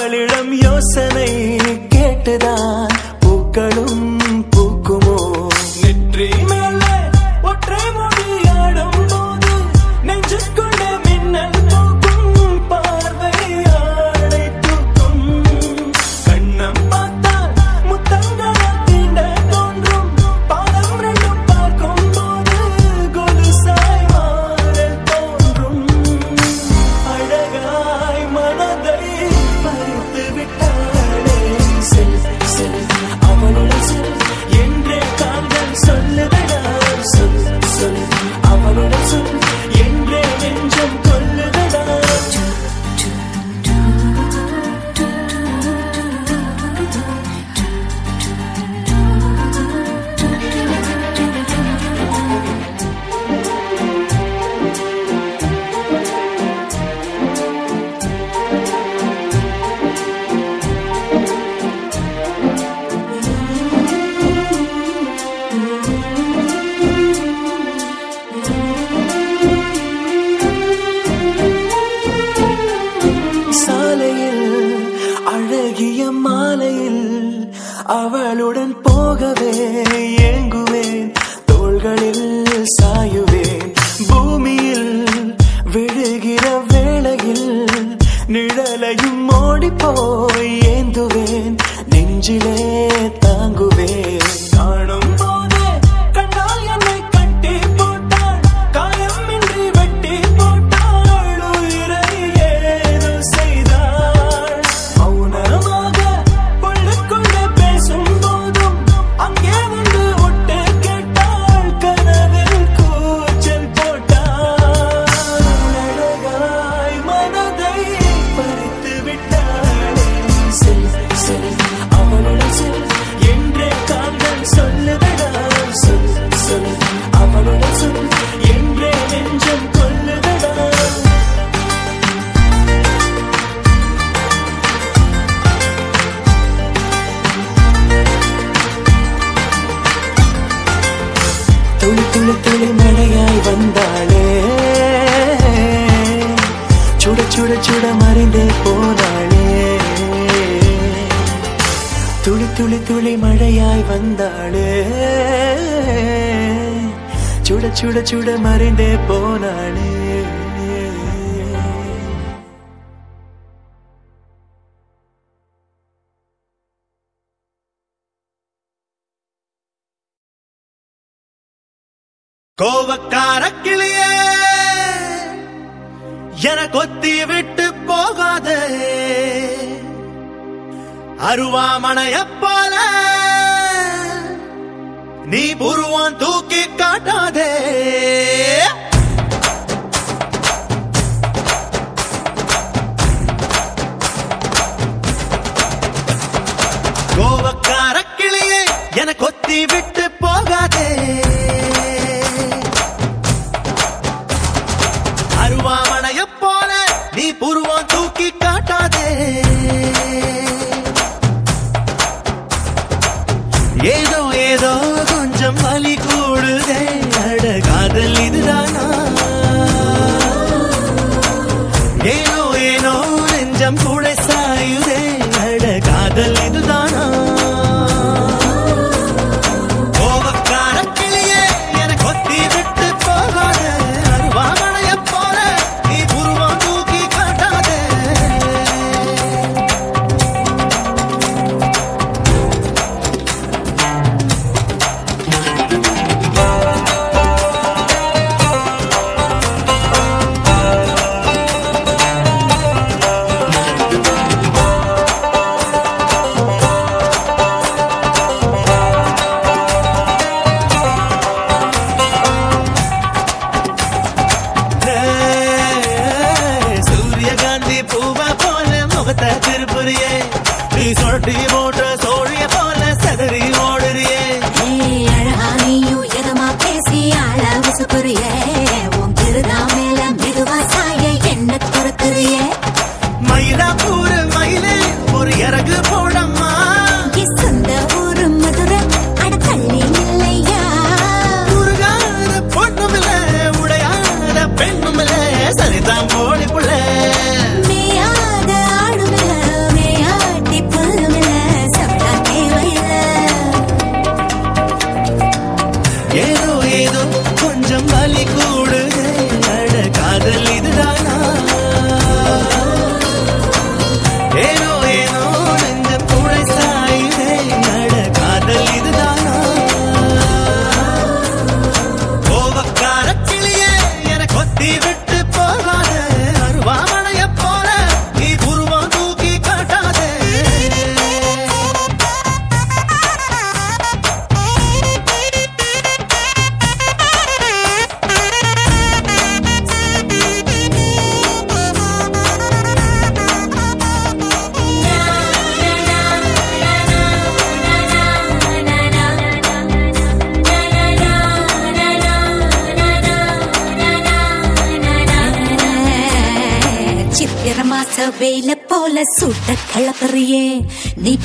அவளிடம் யோசனை கேட்டுதான் பூக்களும்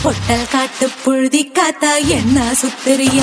பொட்டல் காட்டு புழுதி காத்தா என்ன சுத்துறிய?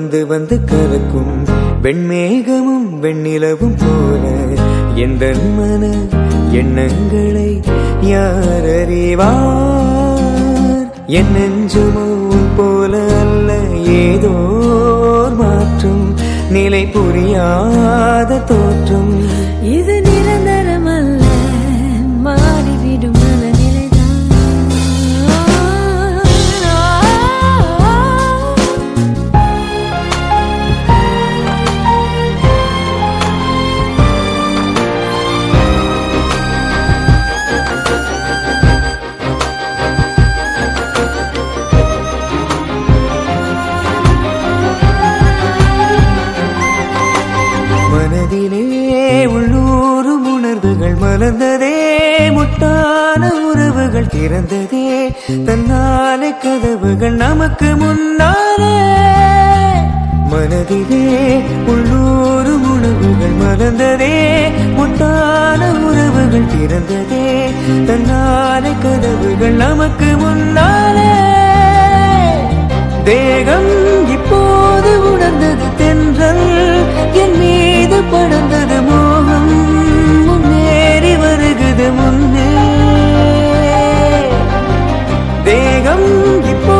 வந்து வந்து கலக்கும் வெண்மேகமும் வெண்ணிலவும் போல எந்த மன எண்ணங்களை யார் அறிவார்? என் நெஞ்சுமோ போல அல்ல ஏதோ மாற்றும் நிலை புரியாத தோற்றம். இது முட்டான உறவுகள் திறந்ததே. தன்னாலே கதவுகள் நமக்கு முன்னாலே. மனதிலே உள்ளூர் உணவுகள் மறந்ததே முட்டான உறவுகள் திறந்ததே. தன்னாலே கதவுகள் நமக்கு முன்னாலே. தேகம் இப்போது உணர்ந்தது தென்றல். என் மீது படர்ந்தது வருகுது முன்னே தேகம் இப்போது உணர்ந்தது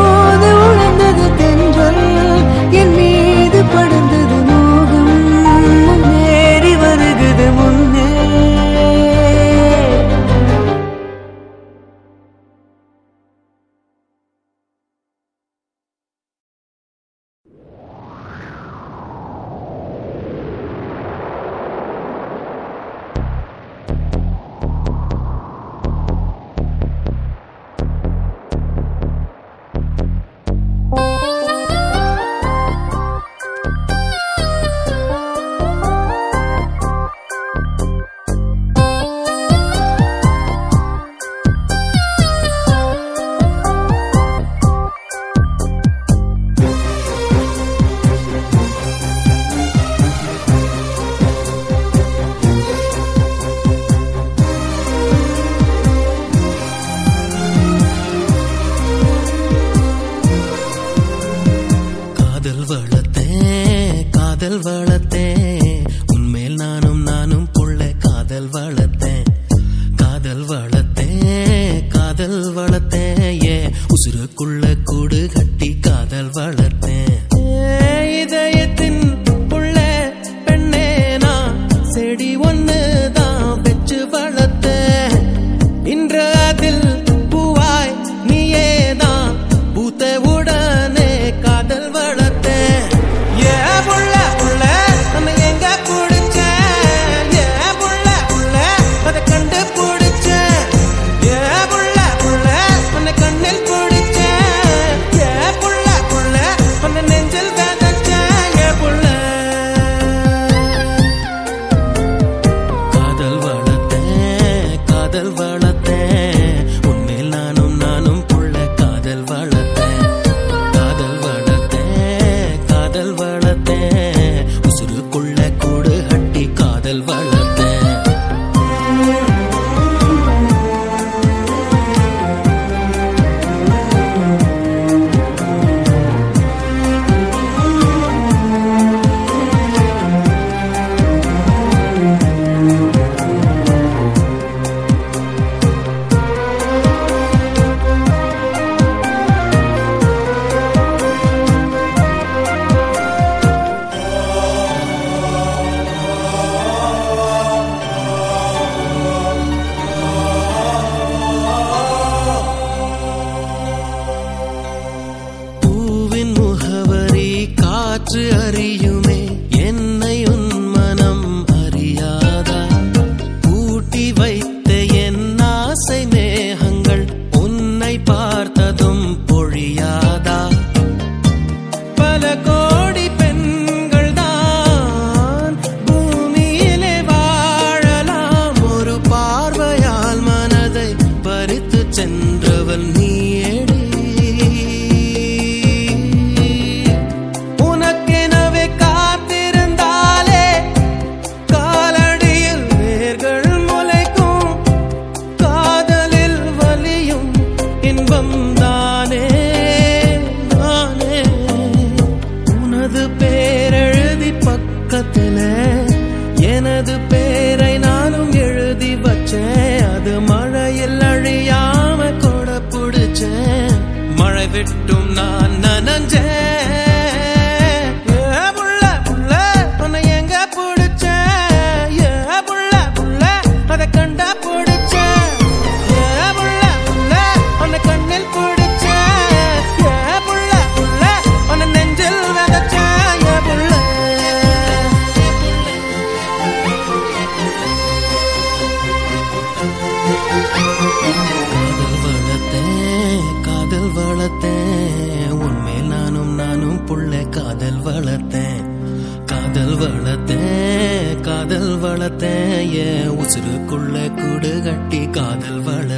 உசுருக்குள்ள கூடு கட்டி காதல் வள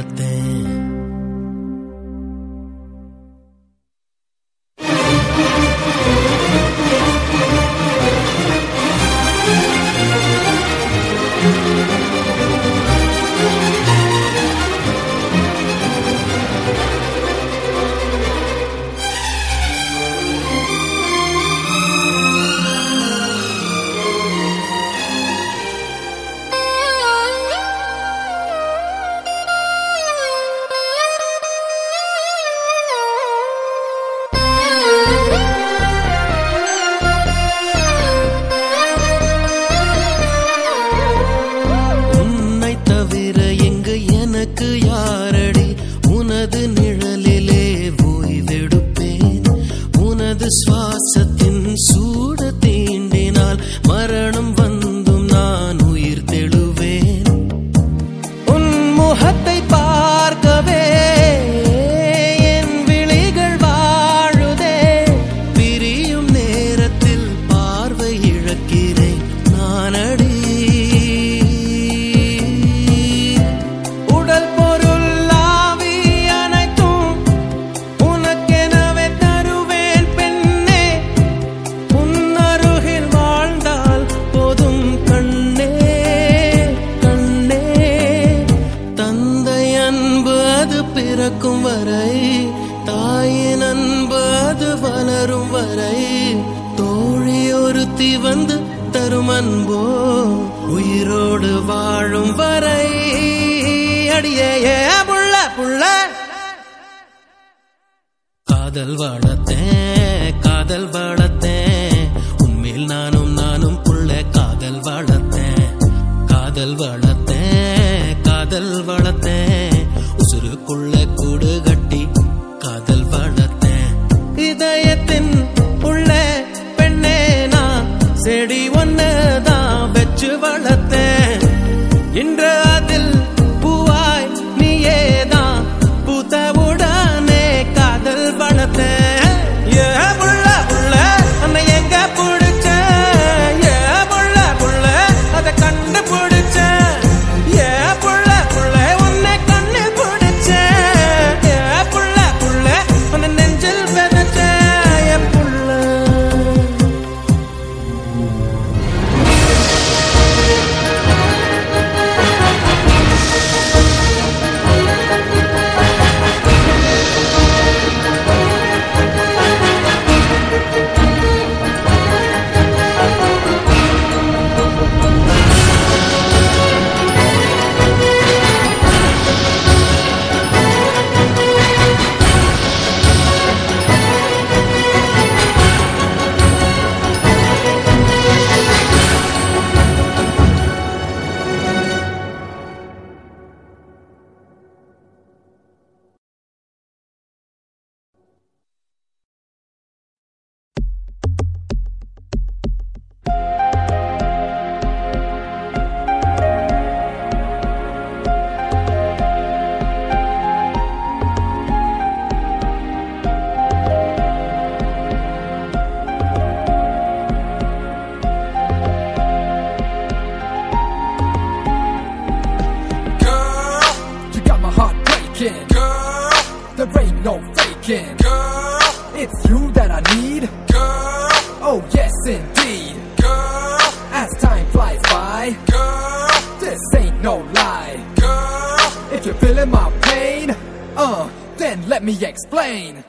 me explain.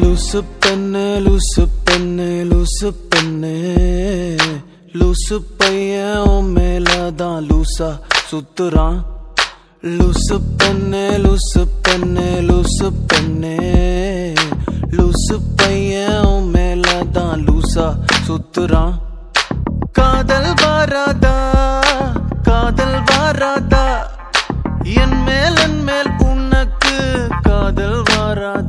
லூசு பெண்ணு லூசு பெண்ணு லூசு பெண்ணு லூசு பையன் உன் மேலதான் லூசா சுத்துறான். லூசு பெண்ணு லூசு பெண்ணு லூசு பெண்ணு. லூசு பையன் மேல தான் லூசா சுத்துறான். காதல் வாராதா? காதல் வாராதா? என் மேல் என் மேல் உனக்கு காதல் வாராதா?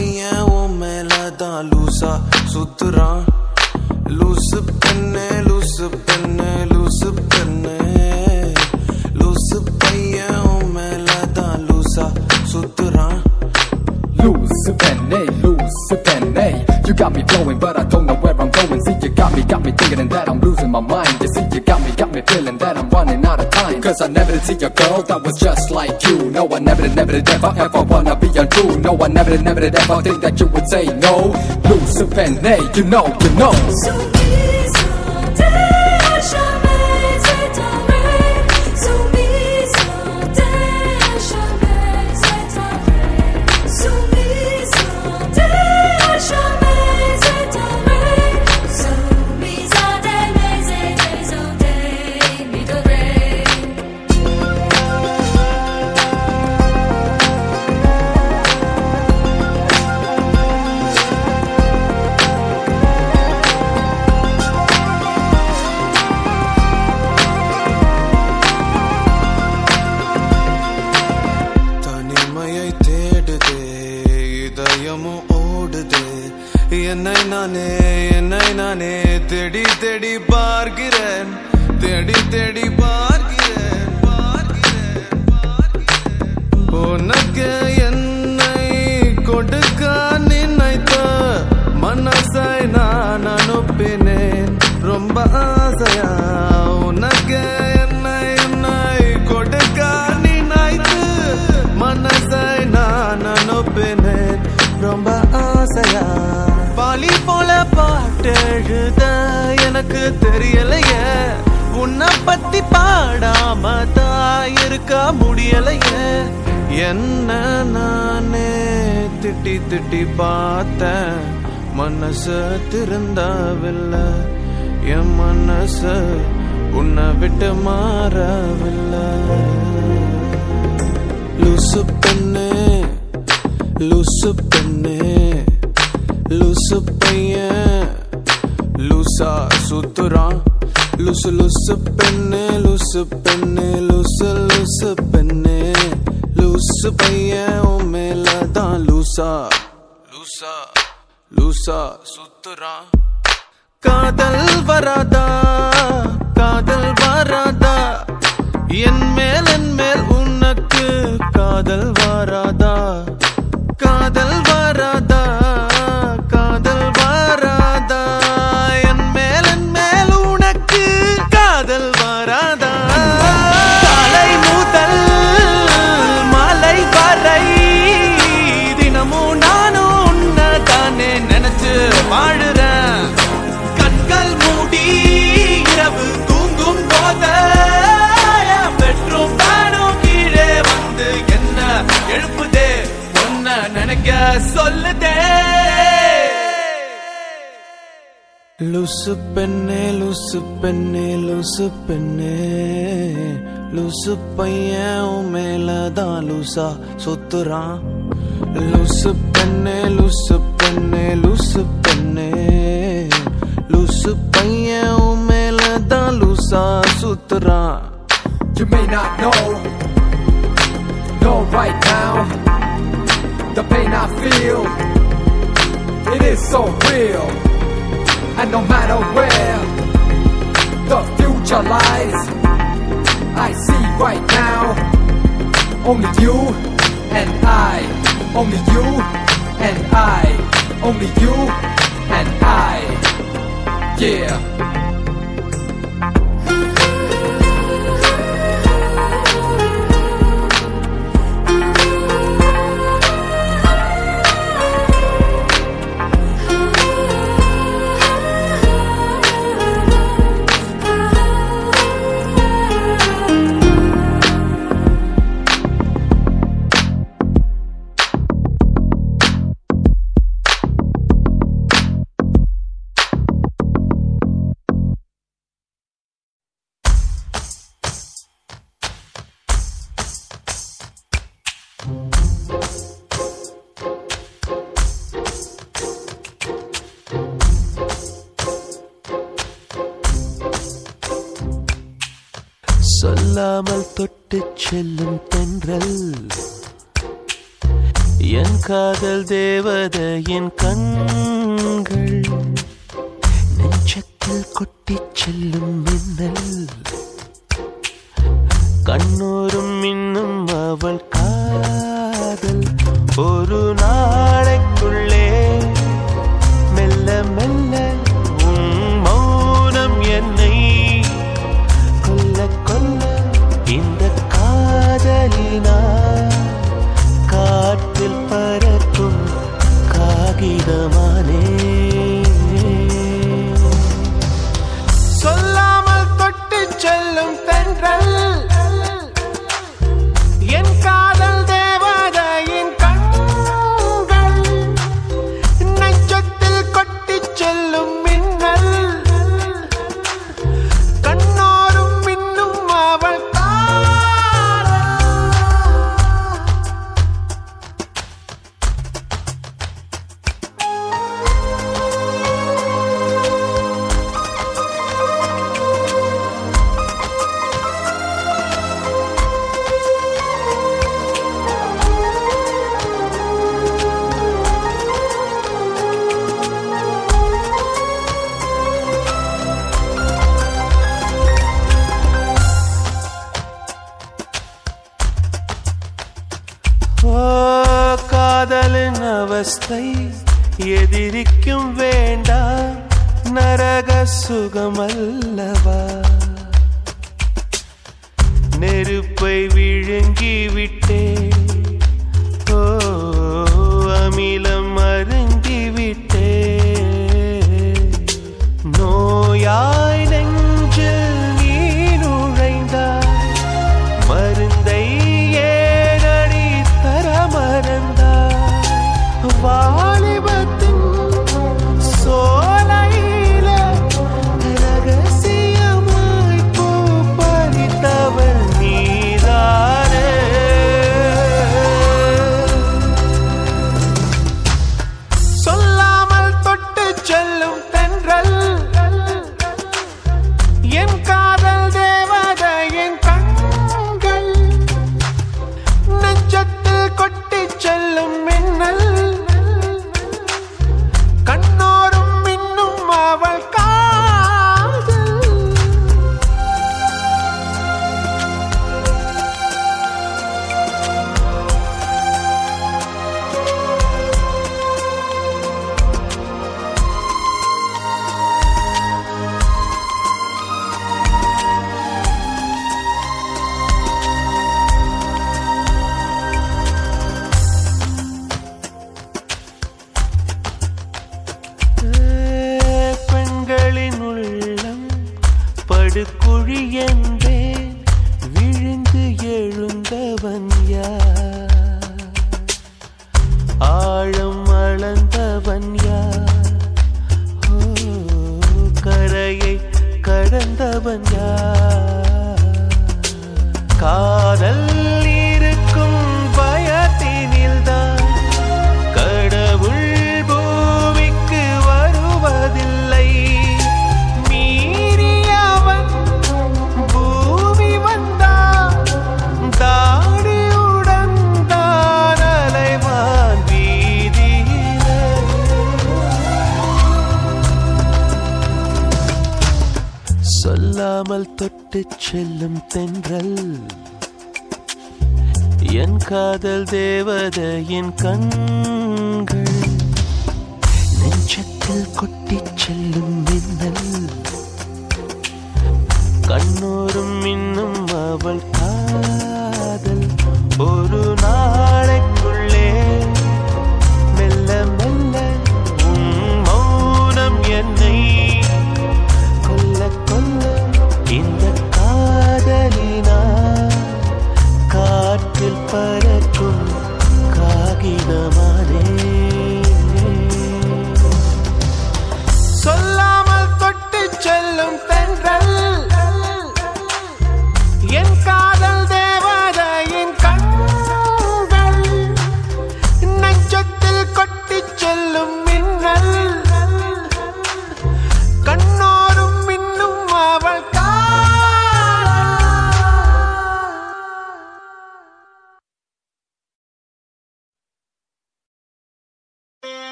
ਨਹੀਂ ਉਹ ਮੈਂ ਲਾਦਾ ਲੂਸਾ ਸੁਧਰਾਂ ਲੂਸ ਪੰਨੇ ਲੂਸ ਪੰਨੇ ਲੂਸ ਪੰਨੇ ਲੂਸ ਪਈਆ ਉਹ ਮੈਂ ਲਾਦਾ ਲੂਸਾ ਸੁਧਰਾਂ ਲੂਸ ਪੰਨੇ ਲੂਸ ਪੰਨੇ You got me flowing, but I don't know where I'm going. See, you got me, got me thinking that I'm losing my mind. You see, you got me, got me feeling that I'm running out Cause I never did see a girl that was just like you. No, I never did, never did ever, ever wanna be untrue. No, I never did, never did ever think that you would say no. Loose pen, hey, you know, you know. Au terre, jamais பாட்டு எனக்கு தெரியலையே. உன்னை பத்தி பாடாம தான் இருக்க முடியலையே. என்ன நானே திட்டி திட்டி பார்த்தேன். மனசு திருந்தாவில்லை. என் மனசு உன்னை விட்டு மாறவில்லை. லூசு பெண்ணு லூசு பெண்ணு லூசு பையன். லூசா சுத்துறான். லுசு லுசு பெண்ணு லுசு பெண்ணு லுசு லுசு பெண்ணு. லூசு பையன் மேல தான் லூசா. லூசா லூசா சுத்துறான். காதல் வராதா? காதல் வராதா? என் மேல் என் மேல் உனக்கு காதல் வராதா? காதல் வராதா? சொல்லுதே லூசு பெண்ணே லூசு பெண்ணே லூசு பெண்ணே லூசு பையன் உன் மேலதான் லூசா சுத்துறான் லூசு பெண்ணே லூசு பெண்ணே லூசு பெண்ணே லூசு பையன் உன் மேலதான் லூசா சுத்துறான் You may not know, know right now, the pain I feel, it is so real. And no matter where the future lies, I see right now, only you and I, only you and I, only you and I, yeah. சொல்லாமல் தொட்டு செல்லும் தென்றல். என் காதல் தேவதையின் கண்கள். நெஞ்சத்தில் கொட்டி செல்லும் மின்னல். கண்ணோரும் இன்னும் அவள் காதல். ஒரு நாளைக்குள்ளே மெல்ல மெல்ல எதிரிக்கும் வேண்டாம் நரக சுகமல்லவா? நெருப்பை விழுங்கி விட்டே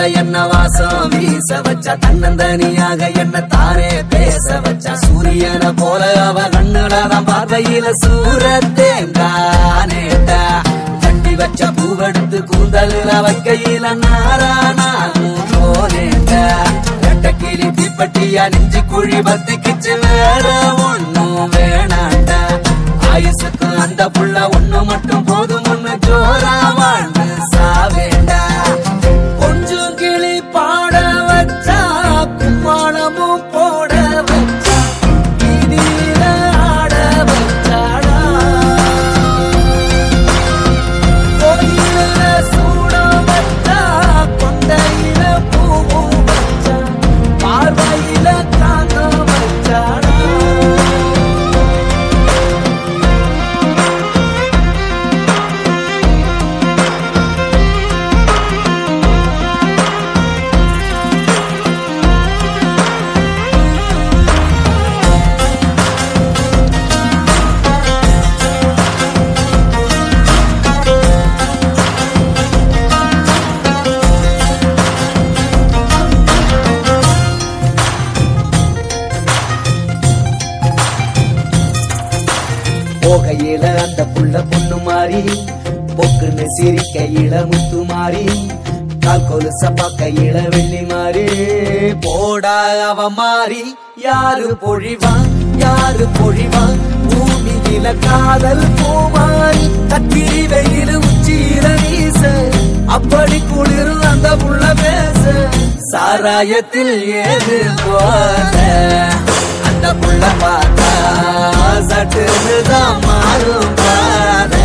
போல என்ன வாசம்? வீச வச்ச தன்னந்தனியாக என்ன தானே பேச வச்ச? சூரியனை போல அவ கண்ணுலதான் பார்வையில சூரத்தேங்கானே கட்டி வச்ச பூவெடுத்து கூந்தலில் வைக்கையில நாரானாகும் போனேட்டா ரெட்டக்கிளி தீப்பட்டியா நெஞ்சு குழி பத்து கிச்சு வேற ஒண்ணும் வேணாண்ட. ஆயுசுக்கு அந்த புள்ள ஒண்ணு மட்டும் போதும் ஒண்ணு ஜோரா வாழ்ந்து சாவேண்டா. பொக்குன்னு சிரிக்கையில முத்து மாறி கால் கொலுச பார்க்க இள வெள்ளி மாறி. போடா அவ மாறி யாரு பொழிவான் யாரு பொழிவான் பூமியில காதல் பூமாரி கத்திரி வெயில் உச்சியில வீச. அப்படி குளிரும் அந்த புள்ள பேச. சாராயத்தில் ஏது போல? அந்த புள்ள பார்த்தா சட்டுதான் மாறும் பாரு